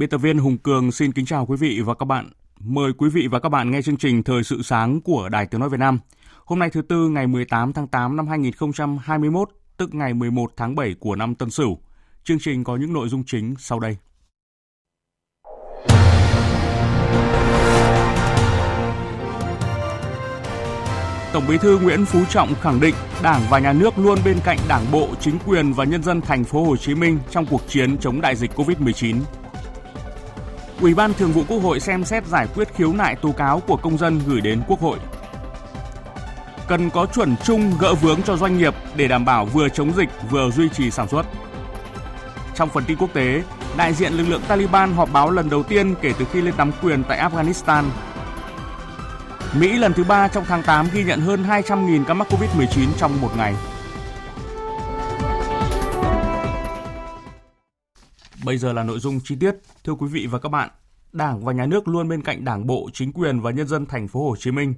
Biên tập viên Hùng Cường xin kính chào quý vị và các bạn. Mời quý vị và các bạn nghe chương trình Thời sự sáng của Đài Tiếng Nói Việt Nam. Hôm nay thứ Tư ngày 18 tháng 8 năm 2021, tức ngày 11 tháng 7 của năm Tân Sửu. Chương trình có những nội dung chính sau đây. Tổng Bí thư Nguyễn Phú Trọng khẳng định Đảng và Nhà nước luôn bên cạnh Đảng bộ, chính quyền và nhân dân thành phố Hồ Chí Minh trong cuộc chiến chống đại dịch Covid-19. Ủy ban Thường vụ Quốc hội xem xét giải quyết khiếu nại tố cáo của công dân gửi đến Quốc hội. Cần có chuẩn chung gỡ vướng cho doanh nghiệp để đảm bảo vừa chống dịch vừa duy trì sản xuất. Trong phần tin quốc tế, đại diện lực lượng Taliban họp báo lần đầu tiên kể từ khi lên nắm quyền tại Afghanistan. Mỹ lần thứ ba trong tháng 8 ghi nhận hơn 200.000 ca mắc Covid-19 trong một ngày. Bây giờ là nội dung chi tiết. Thưa quý vị và các bạn, Đảng và Nhà nước luôn bên cạnh Đảng bộ, chính quyền và nhân dân thành phố Hồ Chí Minh.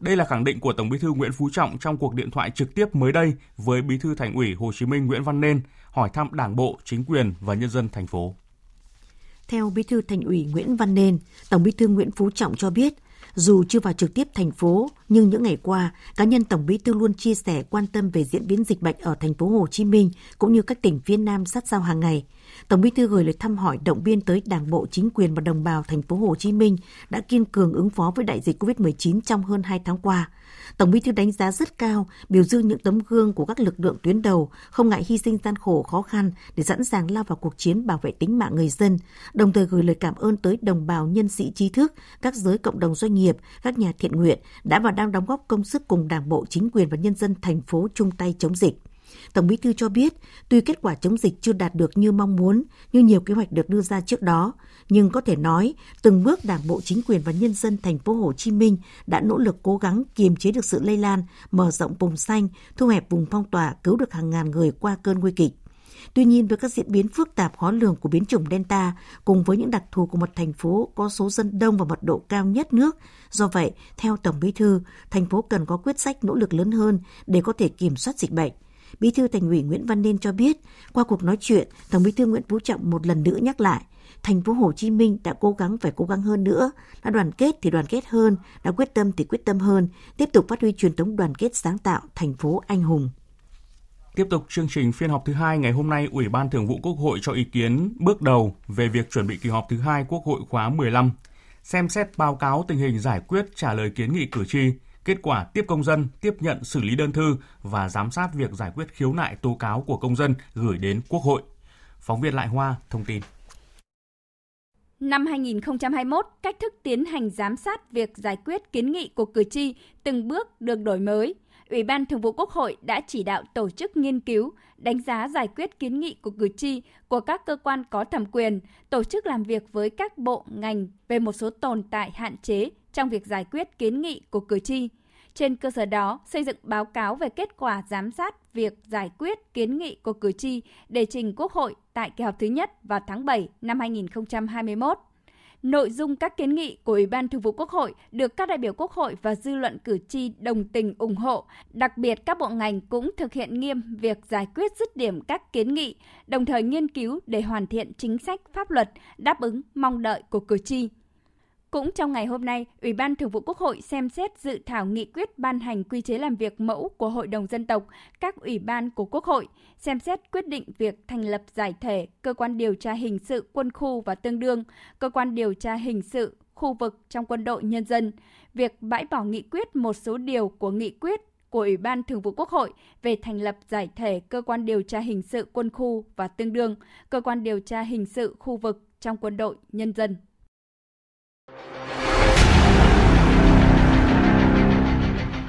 Đây là khẳng định của Tổng Bí thư Nguyễn Phú Trọng trong cuộc điện thoại trực tiếp mới đây với Bí thư Thành ủy Hồ Chí Minh Nguyễn Văn Nên hỏi thăm Đảng bộ, chính quyền và nhân dân thành phố. Theo Bí thư Thành ủy Nguyễn Văn Nên, Tổng Bí thư Nguyễn Phú Trọng cho biết, dù chưa vào trực tiếp thành phố, nhưng những ngày qua, cá nhân Tổng Bí thư luôn chia sẻ quan tâm về diễn biến dịch bệnh ở thành phố Hồ Chí Minh cũng như các tỉnh phía Nam sát sao hàng ngày. Tổng Bí thư gửi lời thăm hỏi động viên tới Đảng bộ, chính quyền và đồng bào thành phố Hồ Chí Minh đã kiên cường ứng phó với đại dịch COVID-19 trong hơn 2 tháng qua. Tổng Bí thư đánh giá rất cao, biểu dương những tấm gương của các lực lượng tuyến đầu, không ngại hy sinh gian khổ khó khăn để sẵn sàng lao vào cuộc chiến bảo vệ tính mạng người dân, đồng thời gửi lời cảm ơn tới đồng bào nhân sĩ trí thức, các giới cộng đồng doanh nghiệp, các nhà thiện nguyện đã và đang đóng góp công sức cùng Đảng bộ, chính quyền và nhân dân thành phố chung tay chống dịch. Tổng Bí thư cho biết, tuy kết quả chống dịch chưa đạt được như mong muốn, như nhiều kế hoạch được đưa ra trước đó, nhưng có thể nói, từng bước Đảng bộ chính quyền và nhân dân thành phố Hồ Chí Minh đã nỗ lực cố gắng kiềm chế được sự lây lan, mở rộng vùng xanh, thu hẹp vùng phong tỏa, cứu được hàng ngàn người qua cơn nguy kịch. Tuy nhiên với các diễn biến phức tạp khó lường của biến chủng Delta cùng với những đặc thù của một thành phố có số dân đông và mật độ cao nhất nước, do vậy, theo Tổng Bí thư, thành phố cần có quyết sách nỗ lực lớn hơn để có thể kiểm soát dịch bệnh. Bí thư Thành ủy Nguyễn Văn Nên cho biết, qua cuộc nói chuyện, Tổng Bí thư Nguyễn Phú Trọng một lần nữa nhắc lại, thành phố Hồ Chí Minh đã cố gắng phải cố gắng hơn nữa, đã đoàn kết thì đoàn kết hơn, đã quyết tâm thì quyết tâm hơn, tiếp tục phát huy truyền thống đoàn kết sáng tạo thành phố anh hùng. Tiếp tục chương trình phiên họp thứ hai ngày hôm nay, Ủy ban Thường vụ Quốc hội cho ý kiến bước đầu về việc chuẩn bị kỳ họp thứ hai Quốc hội khóa 15, xem xét báo cáo tình hình giải quyết trả lời kiến nghị cử tri, kết quả tiếp công dân, tiếp nhận xử lý đơn thư và giám sát việc giải quyết khiếu nại tố cáo của công dân gửi đến Quốc hội. Phóng viên Lại Hoa thông tin. Năm 2021, cách thức tiến hành giám sát việc giải quyết kiến nghị của cử tri từng bước được đổi mới. Ủy ban Thường vụ Quốc hội đã chỉ đạo tổ chức nghiên cứu, đánh giá giải quyết kiến nghị của cử tri của các cơ quan có thẩm quyền, tổ chức làm việc với các bộ ngành về một số tồn tại hạn chế trong việc giải quyết kiến nghị của cử tri. Trên cơ sở đó, xây dựng báo cáo về kết quả giám sát việc giải quyết kiến nghị của cử tri để trình Quốc hội tại kỳ họp thứ nhất vào tháng 7 năm 2021. Nội dung các kiến nghị của Ủy ban Thường vụ Quốc hội được các đại biểu Quốc hội và dư luận cử tri đồng tình ủng hộ. Đặc biệt, các bộ ngành cũng thực hiện nghiêm việc giải quyết dứt điểm các kiến nghị, đồng thời nghiên cứu để hoàn thiện chính sách pháp luật đáp ứng mong đợi của cử tri. Cũng trong ngày hôm nay, Ủy ban Thường vụ Quốc hội xem xét dự thảo nghị quyết ban hành quy chế làm việc mẫu của Hội đồng Dân tộc, các ủy ban của Quốc hội, xem xét quyết định việc thành lập giải thể cơ quan điều tra hình sự quân khu và tương đương, cơ quan điều tra hình sự khu vực trong quân đội nhân dân, việc bãi bỏ nghị quyết một số điều của nghị quyết của Ủy ban Thường vụ Quốc hội về thành lập giải thể cơ quan điều tra hình sự quân khu và tương đương cơ quan điều tra hình sự khu vực trong quân đội nhân dân.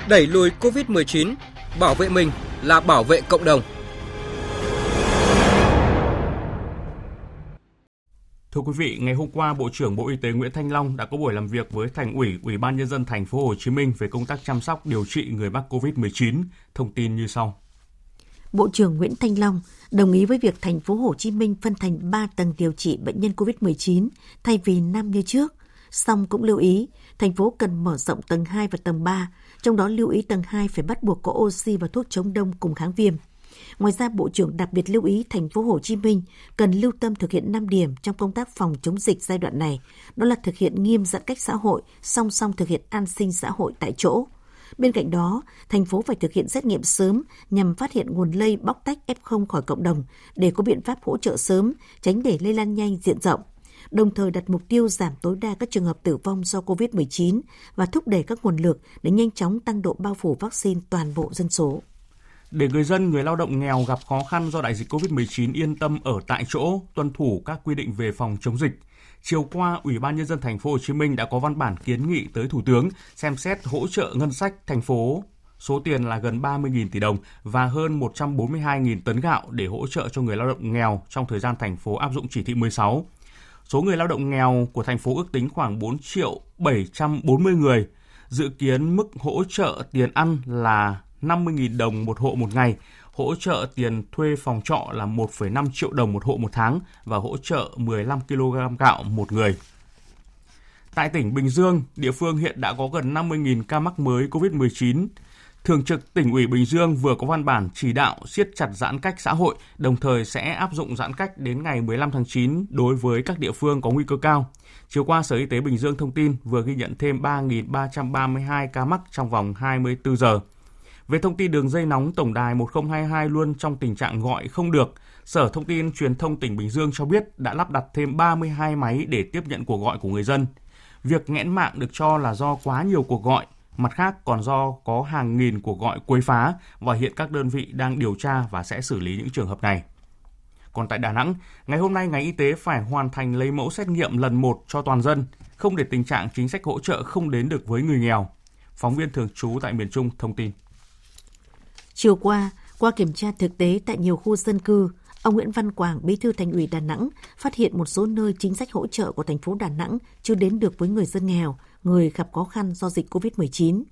Đẩy lùi COVID-19, bảo vệ mình là bảo vệ cộng đồng. Thưa quý vị, ngày hôm qua, Bộ trưởng Bộ Y tế Nguyễn Thanh Long đã có buổi làm việc với Thành ủy, Ủy ban nhân dân thành phố Hồ Chí Minh về công tác chăm sóc điều trị người mắc COVID-19. Thông tin như sau. Bộ trưởng Nguyễn Thanh Long đồng ý với việc thành phố Hồ Chí Minh phân thành 3 tầng điều trị bệnh nhân COVID-19 thay vì 5 như trước. Song cũng lưu ý, thành phố cần mở rộng tầng 2 và tầng 3, trong đó lưu ý tầng 2 phải bắt buộc có oxy và thuốc chống đông cùng kháng viêm. Ngoài ra, Bộ trưởng đặc biệt lưu ý thành phố Hồ Chí Minh cần lưu tâm thực hiện 5 điểm trong công tác phòng chống dịch giai đoạn này, đó là thực hiện nghiêm giãn cách xã hội, song song thực hiện an sinh xã hội tại chỗ. Bên cạnh đó, thành phố phải thực hiện xét nghiệm sớm nhằm phát hiện nguồn lây bóc tách F0 khỏi cộng đồng để có biện pháp hỗ trợ sớm, tránh để lây lan nhanh diện rộng đồng thời đặt mục tiêu giảm tối đa các trường hợp tử vong do COVID-19 và thúc đẩy các nguồn lực để nhanh chóng tăng độ bao phủ vaccine toàn bộ dân số để người dân, người lao động nghèo gặp khó khăn do đại dịch COVID-19 yên tâm ở tại chỗ, tuân thủ các quy định về phòng chống dịch. Chiều qua, Ủy ban nhân dân thành phố Hồ Chí Minh đã có văn bản kiến nghị tới Thủ tướng xem xét hỗ trợ ngân sách thành phố số tiền là gần 30.000 tỷ đồng và hơn 142.000 tấn gạo để hỗ trợ cho người lao động nghèo trong thời gian thành phố áp dụng chỉ thị 16. Số người lao động nghèo của thành phố ước tính khoảng 4 triệu 740 người. Dự kiến mức hỗ trợ tiền ăn là 50.000 đồng một hộ một ngày, hỗ trợ tiền thuê phòng trọ là 1,5 triệu đồng một hộ một tháng và hỗ trợ 15 kg gạo một người. Tại tỉnh Bình Dương, địa phương hiện đã có gần 50.000 ca mắc mới COVID-19. Thường trực tỉnh ủy Bình Dương vừa có văn bản chỉ đạo siết chặt giãn cách xã hội, đồng thời sẽ áp dụng giãn cách đến ngày 15 tháng 9 đối với các địa phương có nguy cơ cao. Chiều qua, Sở Y tế Bình Dương thông tin vừa ghi nhận thêm 3.332 ca mắc trong vòng 24 giờ. Về thông tin đường dây nóng tổng đài 1022 luôn trong tình trạng gọi không được, Sở Thông tin Truyền thông tỉnh Bình Dương cho biết đã lắp đặt thêm 32 máy để tiếp nhận cuộc gọi của người dân. Việc nghẽn mạng được cho là do quá nhiều cuộc gọi, mặt khác còn do có hàng nghìn cuộc gọi quấy phá và hiện các đơn vị đang điều tra và sẽ xử lý những trường hợp này. Còn tại Đà Nẵng, ngày hôm nay ngành y tế phải hoàn thành lấy mẫu xét nghiệm lần một cho toàn dân, không để tình trạng chính sách hỗ trợ không đến được với người nghèo. Phóng viên thường trú tại miền Trung thông tin. Chiều qua, qua kiểm tra thực tế tại nhiều khu dân cư, ông Nguyễn Văn Quảng, bí thư thành ủy Đà Nẵng, phát hiện một số nơi chính sách hỗ trợ của thành phố Đà Nẵng chưa đến được với người dân nghèo, người gặp khó khăn do dịch COVID-19.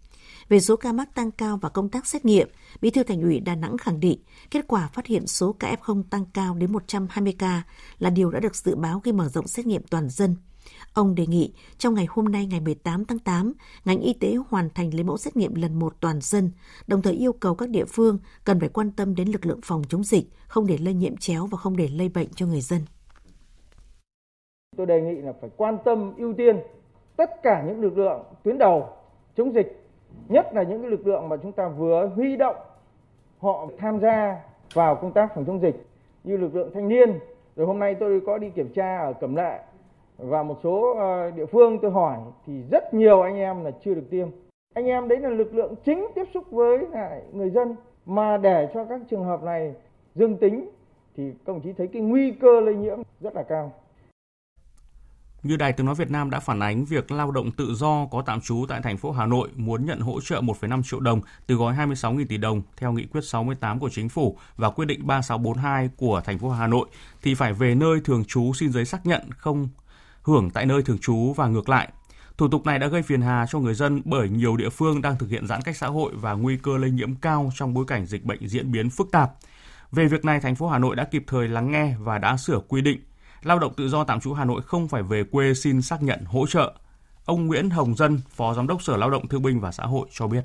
Về số ca mắc tăng cao và công tác xét nghiệm, Bí thư Thành ủy Đà Nẵng khẳng định kết quả phát hiện số ca F0 tăng cao đến 120 ca là điều đã được dự báo khi mở rộng xét nghiệm toàn dân – Ông đề nghị trong ngày hôm nay ngày 18 tháng 8, ngành y tế hoàn thành lấy mẫu xét nghiệm lần một toàn dân, đồng thời yêu cầu các địa phương cần phải quan tâm đến lực lượng phòng chống dịch, không để lây nhiễm chéo và không để lây bệnh cho người dân. Tôi đề nghị là phải quan tâm ưu tiên tất cả những lực lượng tuyến đầu chống dịch, nhất là những cái lực lượng mà chúng ta vừa huy động họ tham gia vào công tác phòng chống dịch như lực lượng thanh niên. Rồi hôm nay tôi có đi kiểm tra ở Cẩm Lệ và một số ờ, địa phương tôi hỏi thì rất nhiều anh em là chưa được tiêm anh em đấy là lực lượng chính tiếp xúc với lại người dân mà để cho các trường hợp này dương tính thì các đồng chí thấy cái nguy cơ lây nhiễm rất là cao. Như Đài Tiếng Nói Việt Nam đã phản ánh việc lao động tự do có tạm trú tại thành phố Hà Nội muốn nhận hỗ trợ 1,5 triệu đồng từ gói 26.000 tỷ đồng theo nghị quyết 68 của chính phủ và quyết định 3642 của thành phố Hà Nội thì phải về nơi thường trú xin giấy xác nhận không hưởng tại nơi thường trú và ngược lại. Thủ tục này đã gây phiền hà cho người dân bởi nhiều địa phương đang thực hiện giãn cách xã hội và nguy cơ lây nhiễm cao trong bối cảnh dịch bệnh diễn biến phức tạp. Về việc này, thành phố Hà Nội đã kịp thời lắng nghe và đã sửa quy định. Lao động tự do tạm trú Hà Nội không phải về quê xin xác nhận hỗ trợ. Ông Nguyễn Hồng Dân, Phó Giám đốc Sở Lao động Thương binh và Xã hội cho biết.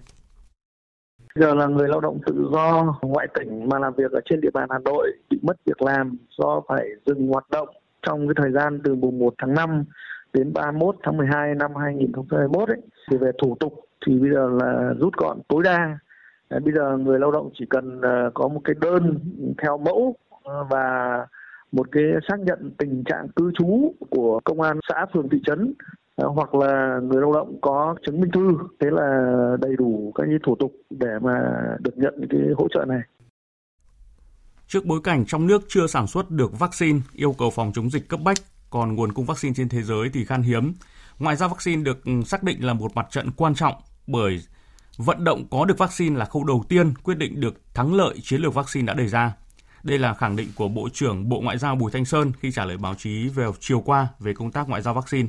Giờ là người lao động tự do ngoại tỉnh mà làm việc ở trên địa bàn Hà Nội bị mất việc làm do phải dừng hoạt động trong cái thời gian từ mùng 1 tháng 5 đến 31 tháng 12 năm 2021 ấy, thì về thủ tục thì bây giờ là rút gọn tối đa. Bây giờ người lao động chỉ cần ờ, có một cái đơn theo mẫu ờ, và một cái xác nhận tình trạng cư trú của công an xã phường thị trấn à, hoặc là người lao động có chứng minh thư thế là đầy đủ các thủ tục để mà được nhận cái hỗ trợ này. Trước bối cảnh trong nước chưa sản xuất được vaccine, yêu cầu phòng chống dịch cấp bách, còn nguồn cung vaccine trên thế giới thì khan hiếm. Ngoài ra vaccine được ừ, xác định là một mặt trận quan trọng bởi vận động có được vaccine là khâu đầu tiên quyết định được thắng lợi chiến lược vaccine đã đề ra. Đây là khẳng định của Bộ trưởng Bộ Ngoại giao Bùi Thanh Sơn khi trả lời báo chí về chiều qua về công tác ngoại giao vaccine.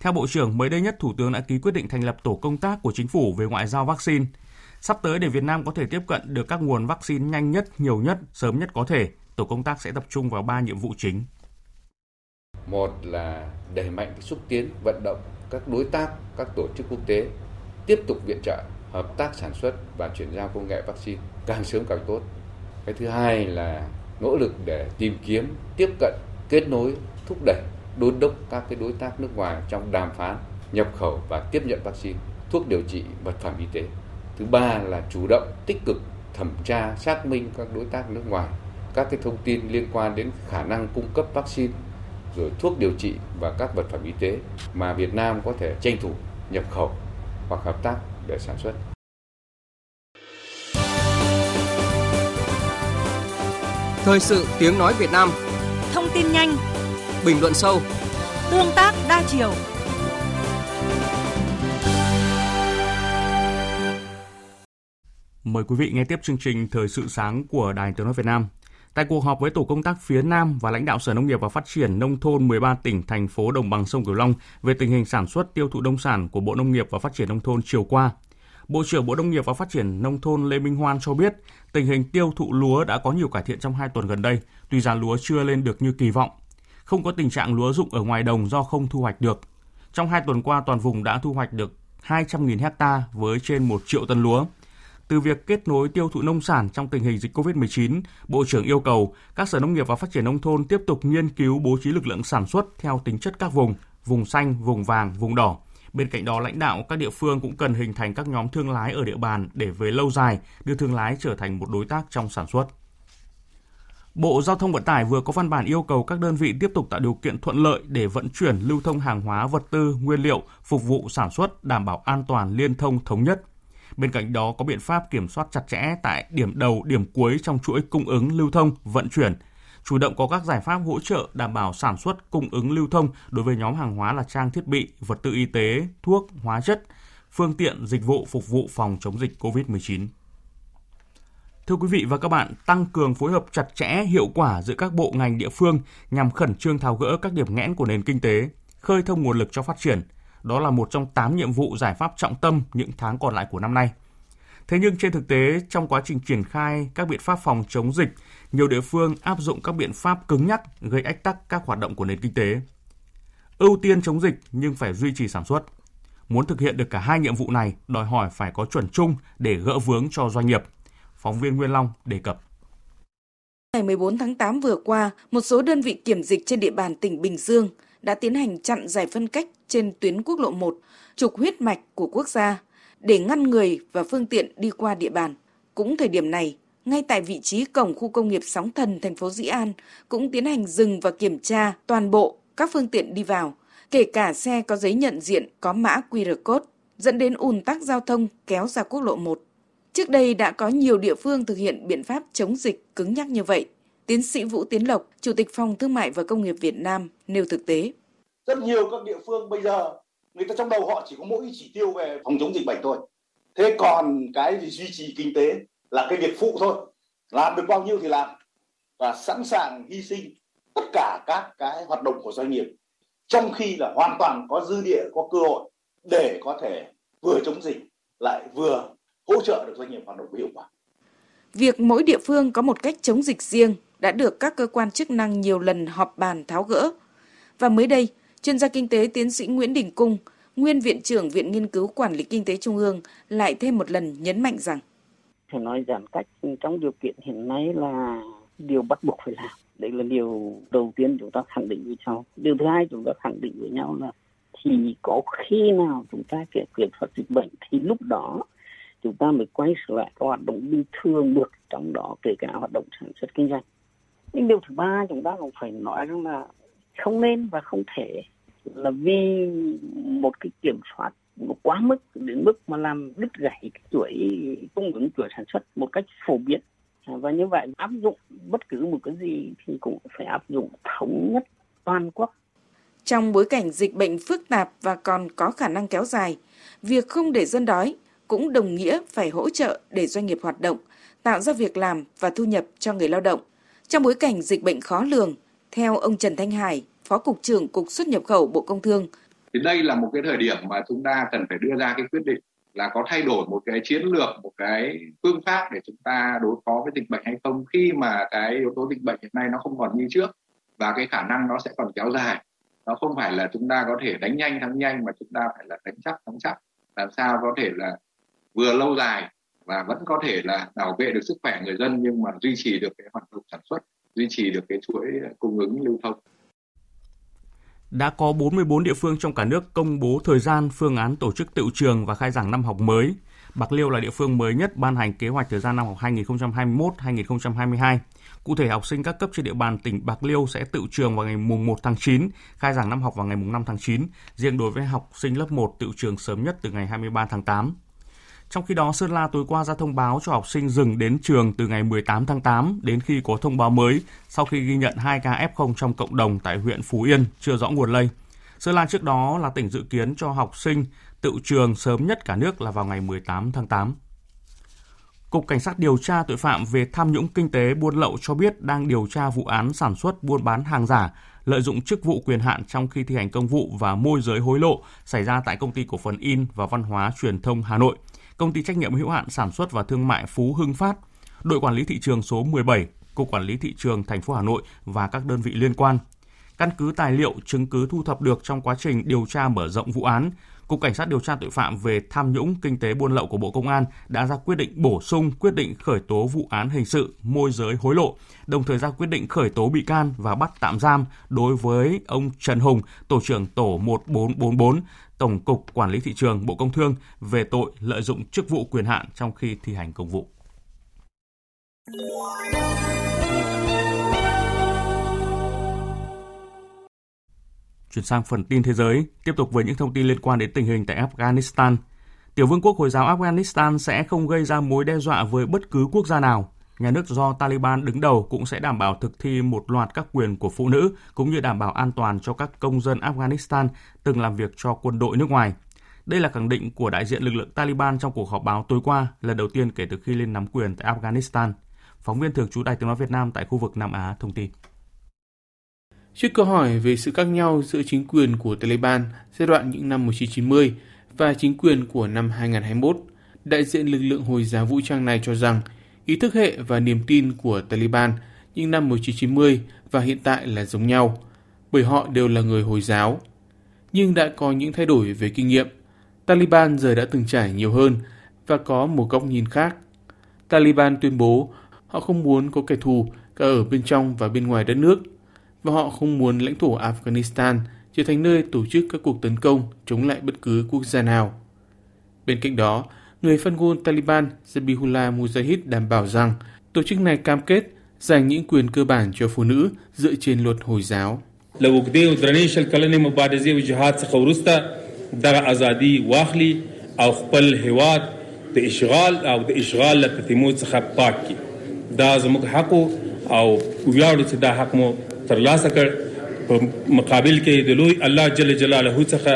Theo Bộ trưởng, mới đây nhất Thủ tướng đã ký quyết định thành lập tổ công tác của chính phủ về ngoại giao vaccine. Sắp tới để Việt Nam có thể tiếp cận được các nguồn vaccine nhanh nhất, nhiều nhất, sớm nhất có thể, tổ công tác sẽ tập trung vào ba nhiệm vụ chính. Một là đẩy mạnh xúc tiến vận động các đối tác, các tổ chức quốc tế tiếp tục viện trợ, hợp tác sản xuất và chuyển giao công nghệ vaccine càng sớm càng tốt. Cái thứ hai là nỗ lực để tìm kiếm, tiếp cận, kết nối, thúc đẩy, đôn đốc các cái đối tác nước ngoài trong đàm phán, nhập khẩu và tiếp nhận vaccine, thuốc điều trị, vật phẩm y tế. Thứ ba là chủ động tích cực thẩm tra, xác minh các đối tác nước ngoài, các cái thông tin liên quan đến khả năng cung cấp vaccine, rồi thuốc điều trị và các vật phẩm y tế mà Việt Nam có thể tranh thủ nhập khẩu hoặc hợp tác để sản xuất. Thời sự tiếng nói Việt Nam. Thông tin nhanh. Bình luận sâu. Tương tác đa chiều. Mời quý vị nghe tiếp chương trình Thời sự sáng của Đài Tiếng nói Việt Nam. Tại cuộc họp với tổ công tác phía Nam và lãnh đạo Sở Nông nghiệp và Phát triển nông thôn 13 tỉnh thành phố đồng bằng sông Cửu Long về tình hình sản xuất tiêu thụ nông sản của Bộ Nông nghiệp và Phát triển nông thôn chiều qua, Bộ trưởng Bộ Nông nghiệp và Phát triển nông thôn Lê Minh Hoan cho biết, tình hình tiêu thụ lúa đã có nhiều cải thiện trong hai tuần gần đây, tuy giá lúa chưa lên được như kỳ vọng. Không có tình trạng lúa rụng ở ngoài đồng do không thu hoạch được. Trong hai tuần qua, toàn vùng đã thu hoạch được 200.000 hecta với trên 1 triệu tấn lúa. Từ việc kết nối tiêu thụ nông sản trong tình hình dịch COVID-19, Bộ trưởng yêu cầu các sở nông nghiệp và phát triển nông thôn tiếp tục nghiên cứu bố trí lực lượng sản xuất theo tính chất các vùng, vùng xanh, vùng vàng, vùng đỏ. Bên cạnh đó, lãnh đạo các địa phương cũng cần hình thành các nhóm thương lái ở địa bàn để về lâu dài đưa thương lái trở thành một đối tác trong sản xuất. Bộ Giao thông Vận tải vừa có văn bản yêu cầu các đơn vị tiếp tục tạo điều kiện thuận lợi để vận chuyển lưu thông hàng hóa, vật tư, nguyên liệu phục vụ sản xuất đảm bảo an toàn, liên thông, thống nhất. Bên cạnh đó có biện pháp kiểm soát chặt chẽ tại điểm đầu, điểm cuối trong chuỗi cung ứng lưu thông, vận chuyển, chủ động có các giải pháp hỗ trợ đảm bảo sản xuất, cung ứng lưu thông đối với nhóm hàng hóa là trang thiết bị, vật tư y tế, thuốc, hóa chất, phương tiện, dịch vụ phục vụ phòng chống dịch COVID-19. Thưa quý vị và các bạn, tăng cường phối hợp chặt chẽ, hiệu quả giữa các bộ ngành địa phương nhằm khẩn trương tháo gỡ các điểm nghẽn của nền kinh tế, khơi thông nguồn lực cho phát triển. Đó là một trong 8 nhiệm vụ giải pháp trọng tâm những tháng còn lại của năm nay. Thế nhưng trên thực tế, trong quá trình triển khai các biện pháp phòng chống dịch, nhiều địa phương áp dụng các biện pháp cứng nhắc gây ách tắc các hoạt động của nền kinh tế. Ưu tiên chống dịch nhưng phải duy trì sản xuất. Muốn thực hiện được cả hai nhiệm vụ này, đòi hỏi phải có chuẩn chung để gỡ vướng cho doanh nghiệp. Phóng viên Nguyên Long đề cập. Ngày 14 tháng 8 vừa qua, một số đơn vị kiểm dịch trên địa bàn tỉnh Bình Dương đã tiến hành chặn giải phân cách trên tuyến quốc lộ 1, trục huyết mạch của quốc gia, để ngăn người và phương tiện đi qua địa bàn. Cũng thời điểm này, ngay tại vị trí cổng khu công nghiệp Sóng Thần, thành phố Dĩ An, cũng tiến hành dừng và kiểm tra toàn bộ các phương tiện đi vào, kể cả xe có giấy nhận diện có mã QR code, dẫn đến ùn tắc giao thông kéo ra quốc lộ 1. Trước đây đã có nhiều địa phương thực hiện biện pháp chống dịch cứng nhắc như vậy. Tiến sĩ Vũ Tiến Lộc, Chủ tịch Phòng Thương mại và Công nghiệp Việt Nam nêu thực tế. Rất nhiều các địa phương bây giờ người ta trong đầu họ chỉ có mỗi chỉ tiêu về phòng chống dịch bệnh thôi. Thế còn cái gì duy trì kinh tế là cái việc phụ thôi. Làm được bao nhiêu thì làm và sẵn sàng hy sinh tất cả các cái hoạt động của doanh nghiệp trong khi là hoàn toàn có dư địa có cơ hội để có thể vừa chống dịch lại vừa hỗ trợ được doanh nghiệp hoạt động hiệu quả. Việc mỗi địa phương có một cách chống dịch riêng đã được các cơ quan chức năng nhiều lần họp bàn tháo gỡ. Và mới đây, chuyên gia kinh tế tiến sĩ Nguyễn Đình Cung, nguyên viện trưởng Viện Nghiên cứu Quản lý Kinh tế Trung ương lại thêm một lần nhấn mạnh rằng Phải nói giãn cách trong điều kiện hiện nay là điều bắt buộc phải làm. Đấy là điều đầu tiên chúng ta khẳng định với nhau. Điều thứ hai chúng ta khẳng định với nhau là thì có khi nào chúng ta kể quyền phát dịch bệnh thì lúc đó chúng ta mới quay trở lại các hoạt động bình thường được trong đó kể cả hoạt động sản xuất kinh doanh nhưng điều thứ ba chúng ta cũng phải nói rằng là không nên và không thể là vì một cái kiểm soát quá mức đến mức mà làm đứt gãy cái chuỗi cung ứng chuỗi sản xuất một cách phổ biến và như vậy áp dụng bất cứ một cái gì thì cũng phải áp dụng thống nhất toàn quốc trong bối cảnh dịch bệnh phức tạp và còn có khả năng kéo dài, việc không để dân đói cũng đồng nghĩa phải hỗ trợ để doanh nghiệp hoạt động, tạo ra việc làm và thu nhập cho người lao động. Trong bối cảnh dịch bệnh khó lường, theo ông Trần Thanh Hải, Phó Cục trưởng Cục xuất nhập khẩu Bộ Công Thương, thì đây là một cái thời điểm mà chúng ta cần phải đưa ra cái quyết định là có thay đổi một cái chiến lược một cái phương pháp để chúng ta đối phó với dịch bệnh hay không. Khi mà cái yếu tố dịch bệnh hiện nay nó không còn như trước và cái khả năng nó sẽ còn kéo dài nó không phải là chúng ta có thể đánh nhanh thắng nhanh mà chúng ta phải là đánh chắc thắng chắc. Làm sao có thể là vừa lâu dài và vẫn có thể là bảo vệ được sức khỏe người dân nhưng mà duy trì được cái hoạt động sản xuất duy trì được cái chuỗi cung ứng lưu thông đã có 44 địa phương trong cả nước công bố thời gian, phương án tổ chức tựu trường và khai giảng năm học mới. Bạc Liêu là địa phương mới nhất ban hành kế hoạch thời gian năm học 2021-2022. Cụ thể, học sinh các cấp trên địa bàn tỉnh Bạc Liêu sẽ tự trường vào ngày mùng 1 tháng 9, khai giảng năm học vào ngày mùng 5 tháng 9. Riêng đối với học sinh lớp 1 tự trường sớm nhất từ ngày 23 tháng 8. Trong khi đó, Sơn La tối qua ra thông báo cho học sinh dừng đến trường từ ngày 18 tháng 8 đến khi có thông báo mới sau khi ghi nhận 2 ca F0 trong cộng đồng tại huyện Phú Yên chưa rõ nguồn lây. Sơn La trước đó là tỉnh dự kiến cho học sinh tự trường sớm nhất cả nước là vào ngày 18 tháng 8. Cục Cảnh sát điều tra tội phạm về tham nhũng kinh tế buôn lậu cho biết đang điều tra vụ án sản xuất buôn bán hàng giả, lợi dụng chức vụ quyền hạn trong khi thi hành công vụ và môi giới hối lộ xảy ra tại công ty cổ phần in và văn hóa truyền thông Hà Nội, công ty trách nhiệm hữu hạn sản xuất và thương mại Phú Hưng Phát, đội quản lý thị trường số 17, cục quản lý thị trường thành phố Hà Nội và các đơn vị liên quan. Căn cứ tài liệu chứng cứ thu thập được trong quá trình điều tra mở rộng vụ án, Cục Cảnh sát điều tra tội phạm về tham nhũng kinh tế buôn lậu của Bộ Công an đã ra quyết định bổ sung quyết định khởi tố vụ án hình sự môi giới hối lộ, đồng thời ra quyết định khởi tố bị can và bắt tạm giam đối với ông Trần Hùng, tổ trưởng tổ 1444, Tổng cục Quản lý thị trường Bộ Công Thương về tội lợi dụng chức vụ quyền hạn trong khi thi hành công vụ. Chuyển sang phần tin thế giới, tiếp tục với những thông tin liên quan đến tình hình tại Afghanistan. Tiểu vương quốc Hồi giáo Afghanistan sẽ không gây ra mối đe dọa với bất cứ quốc gia nào. Nhà nước do Taliban đứng đầu cũng sẽ đảm bảo thực thi một loạt các quyền của phụ nữ, cũng như đảm bảo an toàn cho các công dân Afghanistan từng làm việc cho quân đội nước ngoài. Đây là khẳng định của đại diện lực lượng Taliban trong cuộc họp báo tối qua, lần đầu tiên kể từ khi lên nắm quyền tại Afghanistan. Phóng viên thường trú Đài tiếng nói Việt Nam tại khu vực Nam Á thông tin. Trước câu hỏi về sự khác nhau giữa chính quyền của Taliban giai đoạn những năm 1990 và chính quyền của năm 2021, đại diện lực lượng Hồi giáo vũ trang này cho rằng ý thức hệ và niềm tin của Taliban những năm 1990 và hiện tại là giống nhau, bởi họ đều là người Hồi giáo. Nhưng đã có những thay đổi về kinh nghiệm. Taliban giờ đã từng trải nhiều hơn và có một góc nhìn khác. Taliban tuyên bố họ không muốn có kẻ thù cả ở bên trong và bên ngoài đất nước – và họ không muốn lãnh thổ Afghanistan trở thành nơi tổ chức các cuộc tấn công chống lại bất cứ quốc gia nào. Bên cạnh đó, người phát ngôn Taliban Zabihullah Mujahid đảm bảo rằng tổ chức này cam kết dành những quyền cơ bản cho phụ nữ dựa trên luật Hồi giáo. دا زموږ حق او ویاړو چې دا حق مو ترلاسه کړ په مقابل کې د لوی الله جل جلاله څخه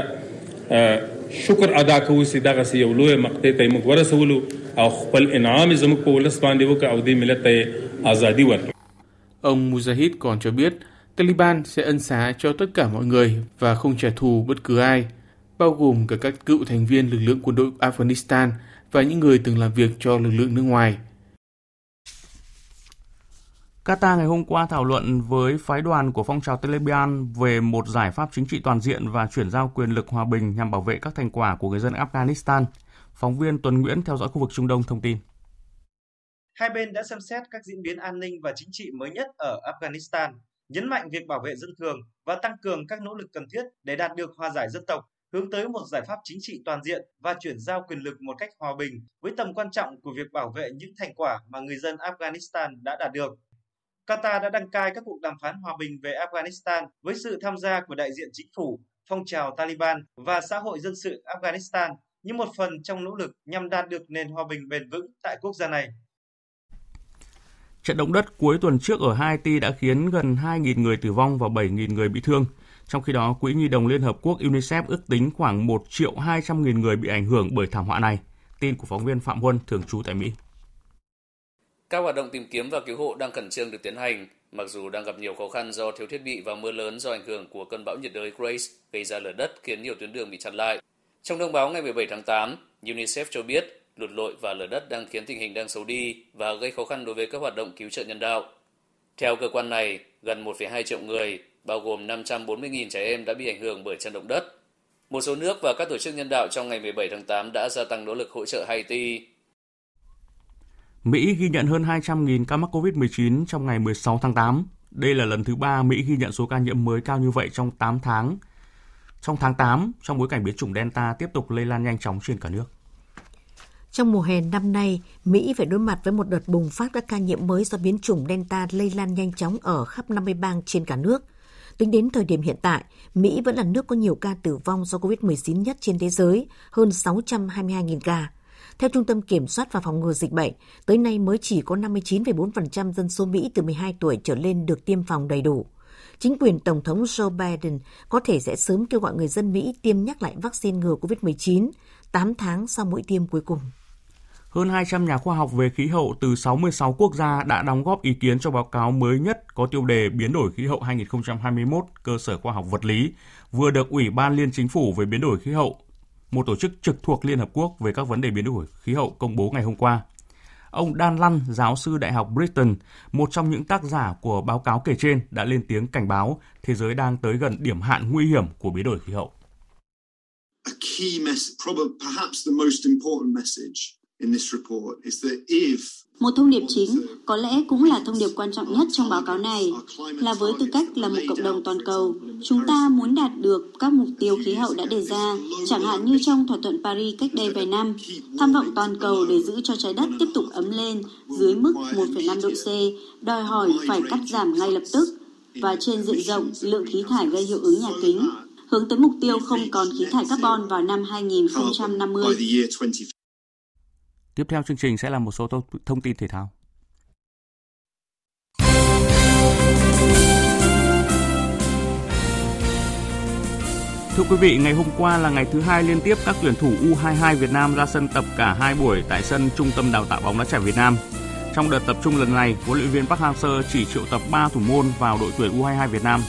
شکر ادا کوو چې دغه سي یو لوی مقطع ته موږ ورسولو او خپل انعام زموږ په ولس باندې وکړ او د ملت ته ازادي ورکړه Ông Mujahid còn cho biết Taliban sẽ ân xá cho tất cả mọi người và không trả thù bất cứ ai, bao gồm cả các cựu thành viên lực lượng quân đội Afghanistan và những người từng làm việc cho lực lượng nước ngoài. Qatar ngày hôm qua thảo luận với phái đoàn của phong trào Taliban về một giải pháp chính trị toàn diện và chuyển giao quyền lực hòa bình nhằm bảo vệ các thành quả của người dân Afghanistan. Phóng viên Tuấn Nguyễn theo dõi khu vực Trung Đông thông tin. Hai bên đã xem xét các diễn biến an ninh và chính trị mới nhất ở Afghanistan, nhấn mạnh việc bảo vệ dân thường và tăng cường các nỗ lực cần thiết để đạt được hòa giải dân tộc, hướng tới một giải pháp chính trị toàn diện và chuyển giao quyền lực một cách hòa bình với tầm quan trọng của việc bảo vệ những thành quả mà người dân Afghanistan đã đạt được. Qatar đã đăng cai các cuộc đàm phán hòa bình về Afghanistan với sự tham gia của đại diện chính phủ, phong trào Taliban và xã hội dân sự Afghanistan như một phần trong nỗ lực nhằm đạt được nền hòa bình bền vững tại quốc gia này. Trận động đất cuối tuần trước ở Haiti đã khiến gần 2.000 người tử vong và 7.000 người bị thương. Trong khi đó, Quỹ Nhi đồng Liên Hợp Quốc UNICEF ước tính khoảng 1 triệu 200 nghìn người bị ảnh hưởng bởi thảm họa này. Tin của phóng viên Phạm Huân, thường trú tại Mỹ. Các hoạt động tìm kiếm và cứu hộ đang khẩn trương được tiến hành, mặc dù đang gặp nhiều khó khăn do thiếu thiết bị và mưa lớn do ảnh hưởng của cơn bão nhiệt đới Grace gây ra lở đất khiến nhiều tuyến đường bị chặn lại. Trong thông báo ngày 17 tháng 8, UNICEF cho biết lụt lội và lở đất đang khiến tình hình đang xấu đi và gây khó khăn đối với các hoạt động cứu trợ nhân đạo. Theo cơ quan này, gần 1,2 triệu người, bao gồm 540.000 trẻ em đã bị ảnh hưởng bởi trận động đất. Một số nước và các tổ chức nhân đạo trong ngày 17 tháng 8 đã gia tăng nỗ lực hỗ trợ Haiti. Mỹ ghi nhận hơn 200.000 ca mắc COVID-19 trong ngày 16 tháng 8. Đây là lần thứ ba Mỹ ghi nhận số ca nhiễm mới cao như vậy trong 8 tháng. Trong tháng 8, trong bối cảnh biến chủng Delta tiếp tục lây lan nhanh chóng trên cả nước. Trong mùa hè năm nay, Mỹ phải đối mặt với một đợt bùng phát các ca nhiễm mới do biến chủng Delta lây lan nhanh chóng ở khắp 50 bang trên cả nước. Tính đến thời điểm hiện tại, Mỹ vẫn là nước có nhiều ca tử vong do COVID-19 nhất trên thế giới, hơn 622.000 ca. Theo Trung tâm Kiểm soát và Phòng ngừa Dịch bệnh, tới nay mới chỉ có 59,4% dân số Mỹ từ 12 tuổi trở lên được tiêm phòng đầy đủ. Chính quyền Tổng thống Joe Biden có thể sẽ sớm kêu gọi người dân Mỹ tiêm nhắc lại vaccine ngừa COVID-19 8 tháng sau mũi tiêm cuối cùng. Hơn 200 nhà khoa học về khí hậu từ 66 quốc gia đã đóng góp ý kiến cho báo cáo mới nhất có tiêu đề Biến đổi khí hậu 2021 cơ sở khoa học vật lý, vừa được Ủy ban Liên Chính phủ về biến đổi khí hậu, một tổ chức trực thuộc Liên Hợp Quốc về các vấn đề biến đổi khí hậu công bố ngày hôm qua. Ông Dan Lăn, giáo sư Đại học Britain, một trong những tác giả của báo cáo kể trên, đã lên tiếng cảnh báo thế giới đang tới gần điểm hạn nguy hiểm của biến đổi khí hậu. Một thông điệp chính, có lẽ cũng là thông điệp quan trọng nhất trong báo cáo này, là với tư cách là một cộng đồng toàn cầu, chúng ta muốn đạt được các mục tiêu khí hậu đã đề ra, chẳng hạn như trong thỏa thuận Paris cách đây vài năm, tham vọng toàn cầu để giữ cho trái đất tiếp tục ấm lên dưới mức 1,5 độ C, đòi hỏi phải cắt giảm ngay lập tức và trên diện rộng lượng khí thải gây hiệu ứng nhà kính, hướng tới mục tiêu không còn khí thải carbon vào năm 2050. Tiếp theo chương trình sẽ là một số thông tin thể thao. Thưa quý vị, ngày hôm qua là ngày thứ hai liên tiếp các tuyển thủ U22 Việt Nam ra sân tập cả hai buổi tại sân Trung tâm Đào tạo bóng đá trẻ Việt Nam. Trong đợt tập trung lần này, huấn luyện viên Park Hang-seo chỉ triệu tập 3 thủ môn vào đội tuyển U22 Việt Nam.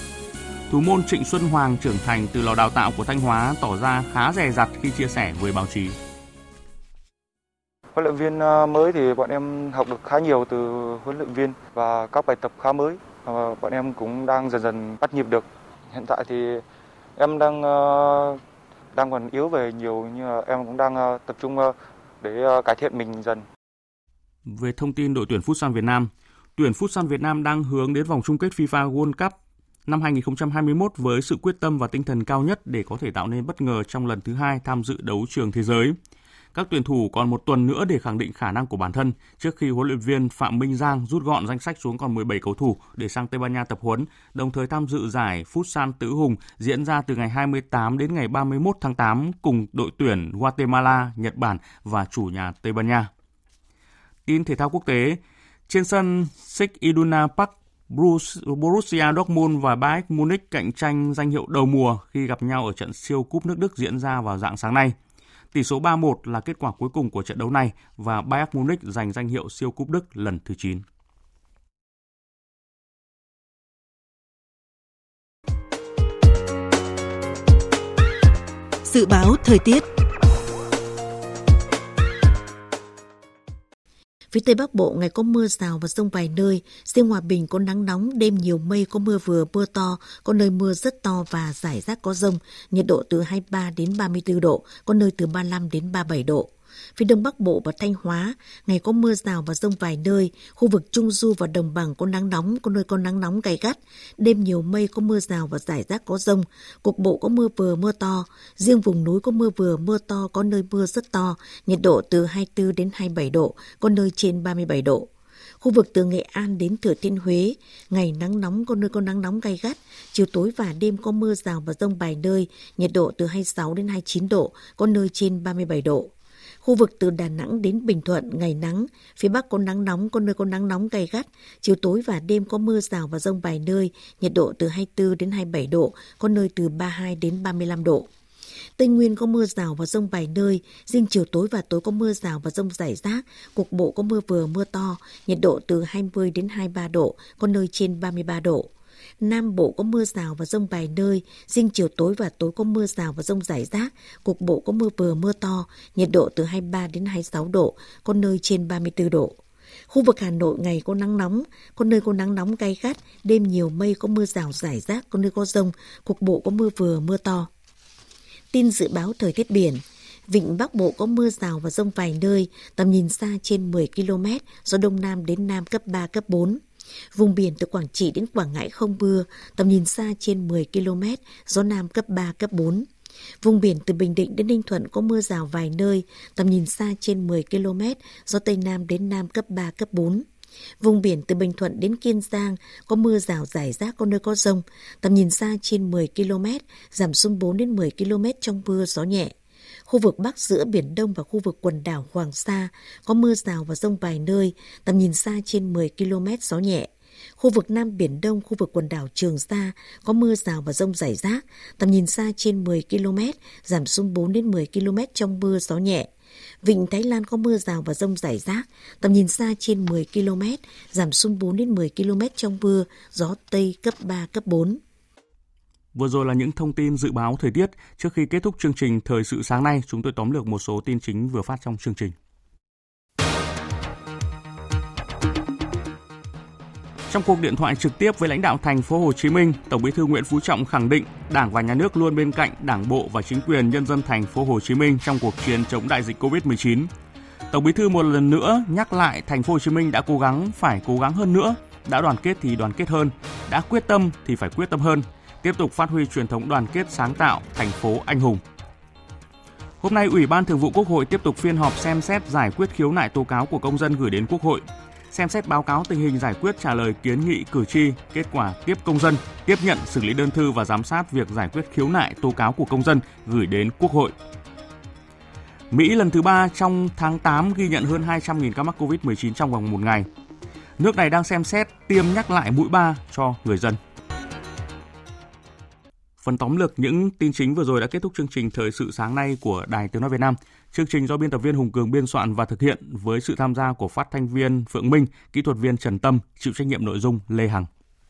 Thủ môn Trịnh Xuân Hoàng trưởng thành từ lò đào tạo của Thanh Hóa tỏ ra khá dè dặt khi chia sẻ với báo chí. Huấn luyện viên ờ, mới thì bọn em học được khá nhiều từ huấn luyện viên và các bài tập khá mới. Và bọn em cũng đang dần dần bắt nhịp được. Hiện tại thì em đang ờ, đang còn yếu về nhiều nhưng mà em cũng đang tập trung để cải thiện mình dần. Về thông tin đội tuyển Futsal Việt Nam, tuyển Futsal Việt Nam đang hướng đến vòng chung kết FIFA World Cup năm 2021 với sự quyết tâm và tinh thần cao nhất để có thể tạo nên bất ngờ trong lần thứ hai tham dự đấu trường thế giới. Các tuyển thủ còn một tuần nữa để khẳng định khả năng của bản thân trước khi huấn luyện viên Phạm Minh Giang rút gọn danh sách xuống còn 17 cầu thủ để sang Tây Ban Nha tập huấn, đồng thời tham dự giải Futsal Tứ Hùng diễn ra từ ngày 28 đến ngày 31 tháng 8 cùng đội tuyển Guatemala, Nhật Bản và chủ nhà Tây Ban Nha. Tin thể thao quốc tế, trên sân Sik Iduna Park Borussia Dortmund và Bayern Munich cạnh tranh danh hiệu đầu mùa khi gặp nhau ở trận siêu cúp nước Đức diễn ra vào dạng sáng nay. Tỷ số 3-1 là kết quả cuối cùng của trận đấu này và Bayern Munich giành danh hiệu siêu cúp Đức lần thứ 9. Dự báo thời tiết Phía Tây Bắc Bộ ngày có mưa rào và rông vài nơi, riêng Hòa Bình có nắng nóng, đêm nhiều mây có mưa vừa mưa to, có nơi mưa rất to và rải rác có rông, nhiệt độ từ 23 đến 34 độ, có nơi từ 35 đến 37 độ. Phía Đông Bắc Bộ và Thanh Hóa, ngày có mưa rào và rông vài nơi, khu vực Trung Du và Đồng Bằng có nắng nóng, có nơi có nắng nóng gay gắt, đêm nhiều mây có mưa rào và rải rác có rông, cục bộ có mưa vừa mưa to, riêng vùng núi có mưa vừa mưa to, có nơi mưa rất to, nhiệt độ từ 24 đến 27 độ, có nơi trên 37 độ. Khu vực từ Nghệ An đến Thừa Thiên Huế, ngày nắng nóng có nơi có nắng nóng gay gắt, chiều tối và đêm có mưa rào và rông vài nơi, nhiệt độ từ 26 đến 29 độ, có nơi trên 37 độ. Khu vực từ Đà Nẵng đến Bình Thuận ngày nắng, phía Bắc có nắng nóng, có nơi có nắng nóng gay gắt, chiều tối và đêm có mưa rào và rông vài nơi, nhiệt độ từ 24 đến 27 độ, có nơi từ 32 đến 35 độ. Tây Nguyên có mưa rào và rông vài nơi, riêng chiều tối và tối có mưa rào và rông rải rác, cục bộ có mưa vừa mưa to, nhiệt độ từ 20 đến 23 độ, có nơi trên 33 độ. Nam Bộ có mưa rào và rông vài nơi, riêng chiều tối và tối có mưa rào và rông rải rác, cục bộ có mưa vừa mưa to, nhiệt độ từ 23 đến 26 độ, có nơi trên 34 độ. Khu vực Hà Nội ngày có nắng nóng, có nơi có nắng nóng gay gắt, đêm nhiều mây có mưa rào rải rác, có nơi có rông, cục bộ có mưa vừa mưa to. Tin dự báo thời tiết biển, Vịnh Bắc Bộ có mưa rào và rông vài nơi, tầm nhìn xa trên 10 km, gió Đông Nam đến Nam cấp 3, cấp 4. Vùng biển từ Quảng Trị đến Quảng Ngãi không mưa, tầm nhìn xa trên 10 km, gió Nam cấp 3, cấp 4. Vùng biển từ Bình Định đến Ninh Thuận có mưa rào vài nơi, tầm nhìn xa trên 10 km, gió Tây Nam đến Nam cấp 3, cấp 4. Vùng biển từ Bình Thuận đến Kiên Giang có mưa rào rải rác có nơi có rông, tầm nhìn xa trên 10 km, giảm xuống 4 đến 10 km trong mưa gió nhẹ. Khu vực Bắc giữa Biển Đông và khu vực quần đảo Hoàng Sa có mưa rào và rông vài nơi, tầm nhìn xa trên 10 km gió nhẹ. Khu vực Nam Biển Đông, khu vực quần đảo Trường Sa có mưa rào và rông rải rác, tầm nhìn xa trên 10 km, giảm xuống 4 đến 10 km trong mưa gió nhẹ. Vịnh Thái Lan có mưa rào và rông rải rác, tầm nhìn xa trên 10 km, giảm xuống 4 đến 10 km trong mưa, gió Tây cấp 3, cấp 4. Vừa rồi là những thông tin dự báo thời tiết. Trước khi kết thúc chương trình Thời sự sáng nay, chúng tôi tóm lược một số tin chính vừa phát trong chương trình. Trong cuộc điện thoại trực tiếp với lãnh đạo thành phố Hồ Chí Minh, Tổng Bí thư Nguyễn Phú Trọng khẳng định Đảng và Nhà nước luôn bên cạnh Đảng bộ và chính quyền nhân dân thành phố Hồ Chí Minh trong cuộc chiến chống đại dịch Covid-19. Tổng Bí thư một lần nữa nhắc lại thành phố Hồ Chí Minh đã cố gắng phải cố gắng hơn nữa, đã đoàn kết thì đoàn kết hơn, đã quyết tâm thì phải quyết tâm hơn, tiếp tục phát huy truyền thống đoàn kết sáng tạo, thành phố anh hùng. Hôm nay, Ủy ban Thường vụ Quốc hội tiếp tục phiên họp xem xét giải quyết khiếu nại tố cáo của công dân gửi đến Quốc hội xem xét báo cáo tình hình giải quyết trả lời kiến nghị cử tri, kết quả tiếp công dân, tiếp nhận xử lý đơn thư và giám sát việc giải quyết khiếu nại tố cáo của công dân gửi đến Quốc hội. Mỹ lần thứ ba trong tháng 8 ghi nhận hơn 200.000 ca mắc COVID-19 trong vòng một ngày. Nước này đang xem xét tiêm nhắc lại mũi 3 cho người dân. Phần tóm lược những tin chính vừa rồi đã kết thúc chương trình Thời sự sáng nay của Đài Tiếng Nói Việt Nam. Chương trình do biên tập viên Hùng Cường biên soạn và thực hiện với sự tham gia của phát thanh viên Phượng Minh, kỹ thuật viên Trần Tâm, chịu trách nhiệm nội dung Lê Hằng.